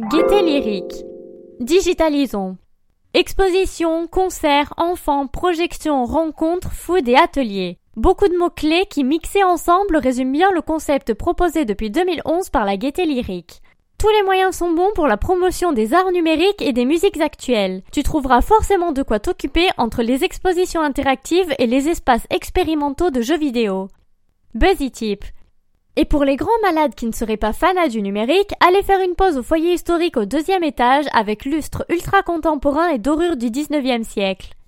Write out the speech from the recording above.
Gaieté lyrique. Digitalisons. Exposition, concerts, enfants, projections, rencontres, food et ateliers. Beaucoup de mots-clés qui, mixés ensemble, résument bien le concept proposé depuis 2011 par la Gaieté lyrique. Tous les moyens sont bons pour la promotion des arts numériques et des musiques actuelles. Tu trouveras forcément de quoi t'occuper entre les expositions interactives et les espaces expérimentaux de jeux vidéo. BuzzyTip. Et pour les grands malades qui ne seraient pas fanats du numérique, allez faire une pause au foyer historique au deuxième étage avec lustre ultra contemporain et dorure du 19e siècle.